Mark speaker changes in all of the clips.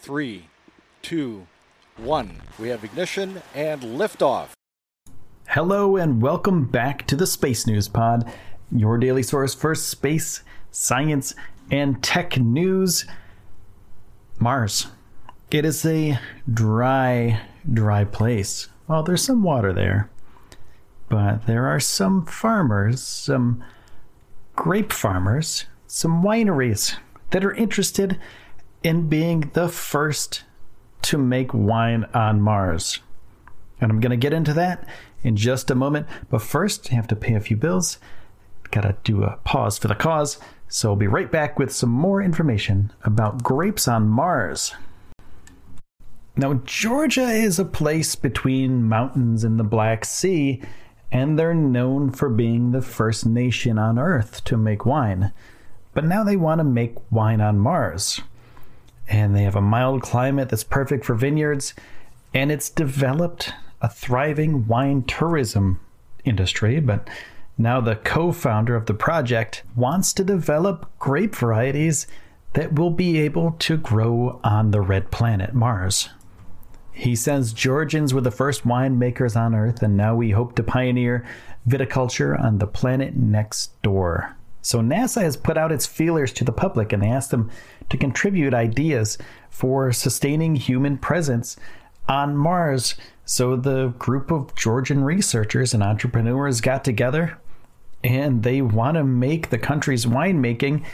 Speaker 1: three, two, one. We have ignition and liftoff.
Speaker 2: Hello, and welcome back to the Space News Pod, your daily source for space, science, and tech news. Mars. It is a dry, dry place. Well, there's some water there, but there are some farmers, some grape farmers, some wineries that are interested in being the first to make wine on Mars. And I'm going to get into that in just a moment. But first, I have to pay a few bills. Gotta do a pause for the cause. So I'll be right back with some more information about grapes on Mars. Now, Georgia is a place between mountains and the Black Sea, and they're known for being the first nation on Earth to make wine. But now they want to make wine on Mars. And they have a mild climate that's perfect for vineyards, and it's developed a thriving wine tourism industry, but now the co founder of the project wants to develop grape varieties that will be able to grow on the red planet, Mars. He says Georgians were the first winemakers on Earth, and now we hope to pioneer viticulture on the planet next door. So NASA has put out its feelers to the public and they asked them to contribute ideas for sustaining human presence on Mars. So the group of Georgian researchers and entrepreneurs got together and they want to make the country's winemaking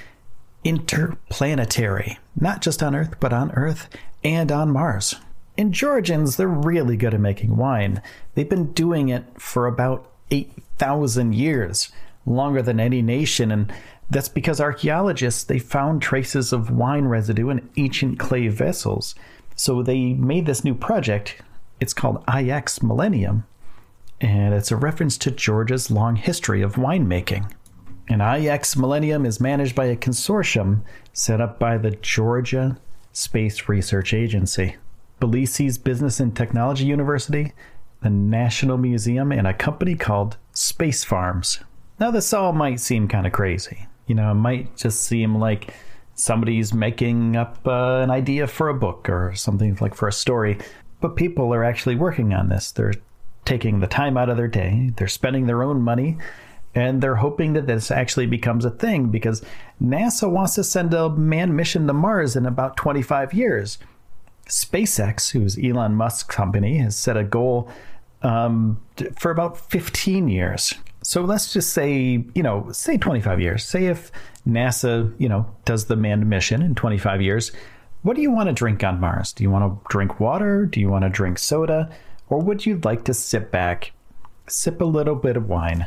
Speaker 2: interplanetary, not just on Earth, but on Earth and on Mars. And Georgians, they're really good at making wine. They've been doing it for about 8,000 years, longer than any nation, and that's because archaeologists they found traces of wine residue in ancient clay vessels. So they made this new project. It's called IX Millennium, and it's a reference to Georgia's long history of winemaking. And IX Millennium is managed by a consortium set up by the Georgia Space Research Agency, Tbilisi's Business and Technology University, the National Museum, and a company called Space Farms. Now, this all might seem kind of crazy. You know, it might just seem like somebody's making up uh, an idea for a book or something like for a story, but people are actually working on this. They're taking the time out of their day, they're spending their own money, and they're hoping that this actually becomes a thing because NASA wants to send a manned mission to Mars in about 25 years. SpaceX, who's Elon Musk's company, has set a goal um, for about 15 years. So let's just say, you know, say 25 years. Say if NASA, you know, does the manned mission in 25 years, what do you want to drink on Mars? Do you want to drink water? Do you want to drink soda? Or would you like to sit back, sip a little bit of wine?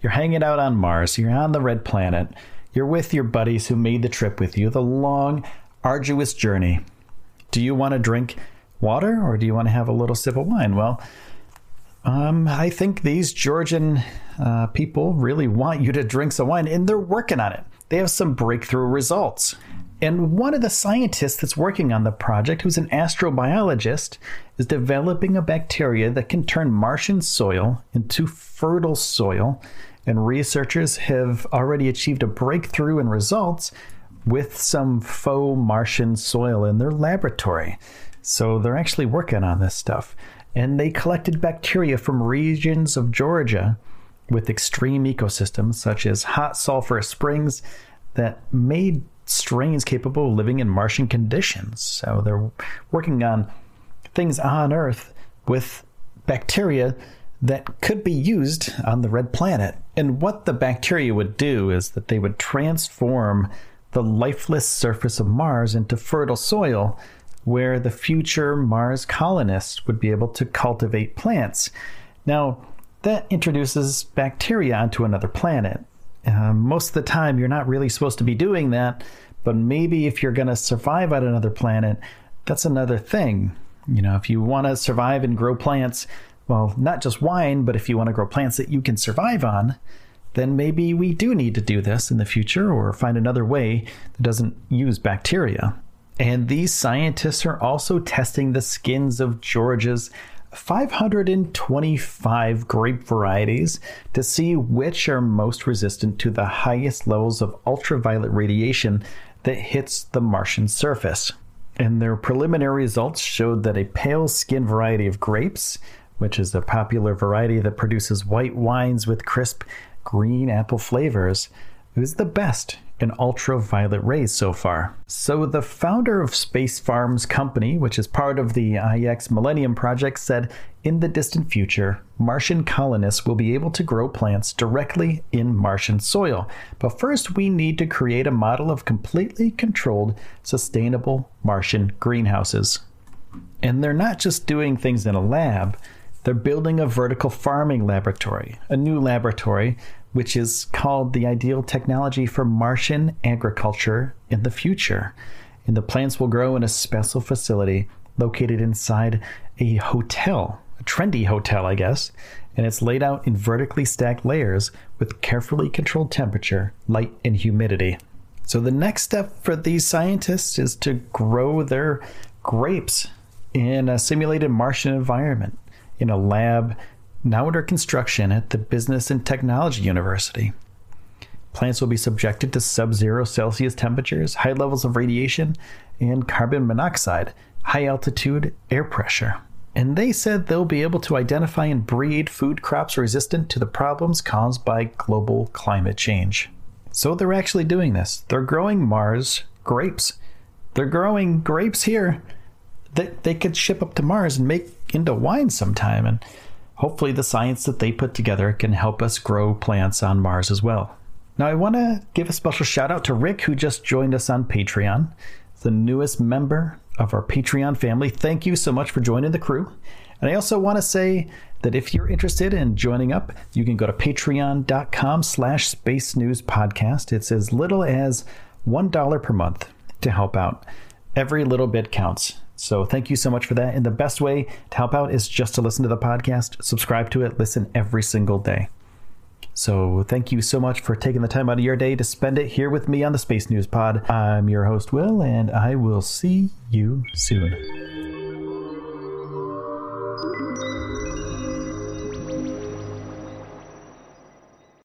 Speaker 2: You're hanging out on Mars, you're on the red planet, you're with your buddies who made the trip with you, the long, arduous journey. Do you want to drink water or do you want to have a little sip of wine? Well, um, I think these Georgian uh, people really want you to drink some wine, and they're working on it. They have some breakthrough results. And one of the scientists that's working on the project, who's an astrobiologist, is developing a bacteria that can turn Martian soil into fertile soil. And researchers have already achieved a breakthrough in results with some faux Martian soil in their laboratory. So they're actually working on this stuff. And they collected bacteria from regions of Georgia with extreme ecosystems, such as hot sulfur springs, that made strains capable of living in Martian conditions. So they're working on things on Earth with bacteria that could be used on the red planet. And what the bacteria would do is that they would transform the lifeless surface of Mars into fertile soil where the future Mars colonists would be able to cultivate plants. Now, that introduces bacteria onto another planet. Uh, most of the time, you're not really supposed to be doing that, but maybe if you're going to survive on another planet, that's another thing. You know, if you want to survive and grow plants, well, not just wine, but if you want to grow plants that you can survive on, then maybe we do need to do this in the future or find another way that doesn't use bacteria. And these scientists are also testing the skins of Georgia's 525 grape varieties to see which are most resistant to the highest levels of ultraviolet radiation that hits the Martian surface. And their preliminary results showed that a pale skin variety of grapes, which is a popular variety that produces white wines with crisp green apple flavors, was the best in ultraviolet rays so far. So, the founder of Space Farms Company, which is part of the IX Millennium Project, said in the distant future, Martian colonists will be able to grow plants directly in Martian soil. But first, we need to create a model of completely controlled, sustainable Martian greenhouses. And they're not just doing things in a lab. They're building a vertical farming laboratory, a new laboratory which is called the ideal technology for Martian agriculture in the future. And the plants will grow in a special facility located inside a hotel, a trendy hotel, I guess. And it's laid out in vertically stacked layers with carefully controlled temperature, light, and humidity. So the next step for these scientists is to grow their grapes in a simulated Martian environment in a lab now under construction at the Business and Technology University. Plants will be subjected to sub zero Celsius temperatures, high levels of radiation, and carbon monoxide, high altitude air pressure. And they said they'll be able to identify and breed food crops resistant to the problems caused by global climate change. So they're actually doing this. They're growing Mars grapes. They're growing grapes here that they could ship up to Mars and make into wine sometime. And hopefully the science that they put together can help us grow plants on Mars as well. Now, I want to give a special shout out to Rick, who just joined us on Patreon, the newest member of our Patreon family. Thank you so much for joining the crew. And I also want to say that if you're interested in joining up, you can go to patreon.com slash space news podcast. It's as little as $1 per month to help out. Every little bit counts. So thank you so much for that. And the best way to help out is just to listen to the podcast, subscribe to it, listen every single day. So thank you so much for taking the time out of your day to spend it here with me on the Space News Pod. I'm your host, Will, and I will see you soon.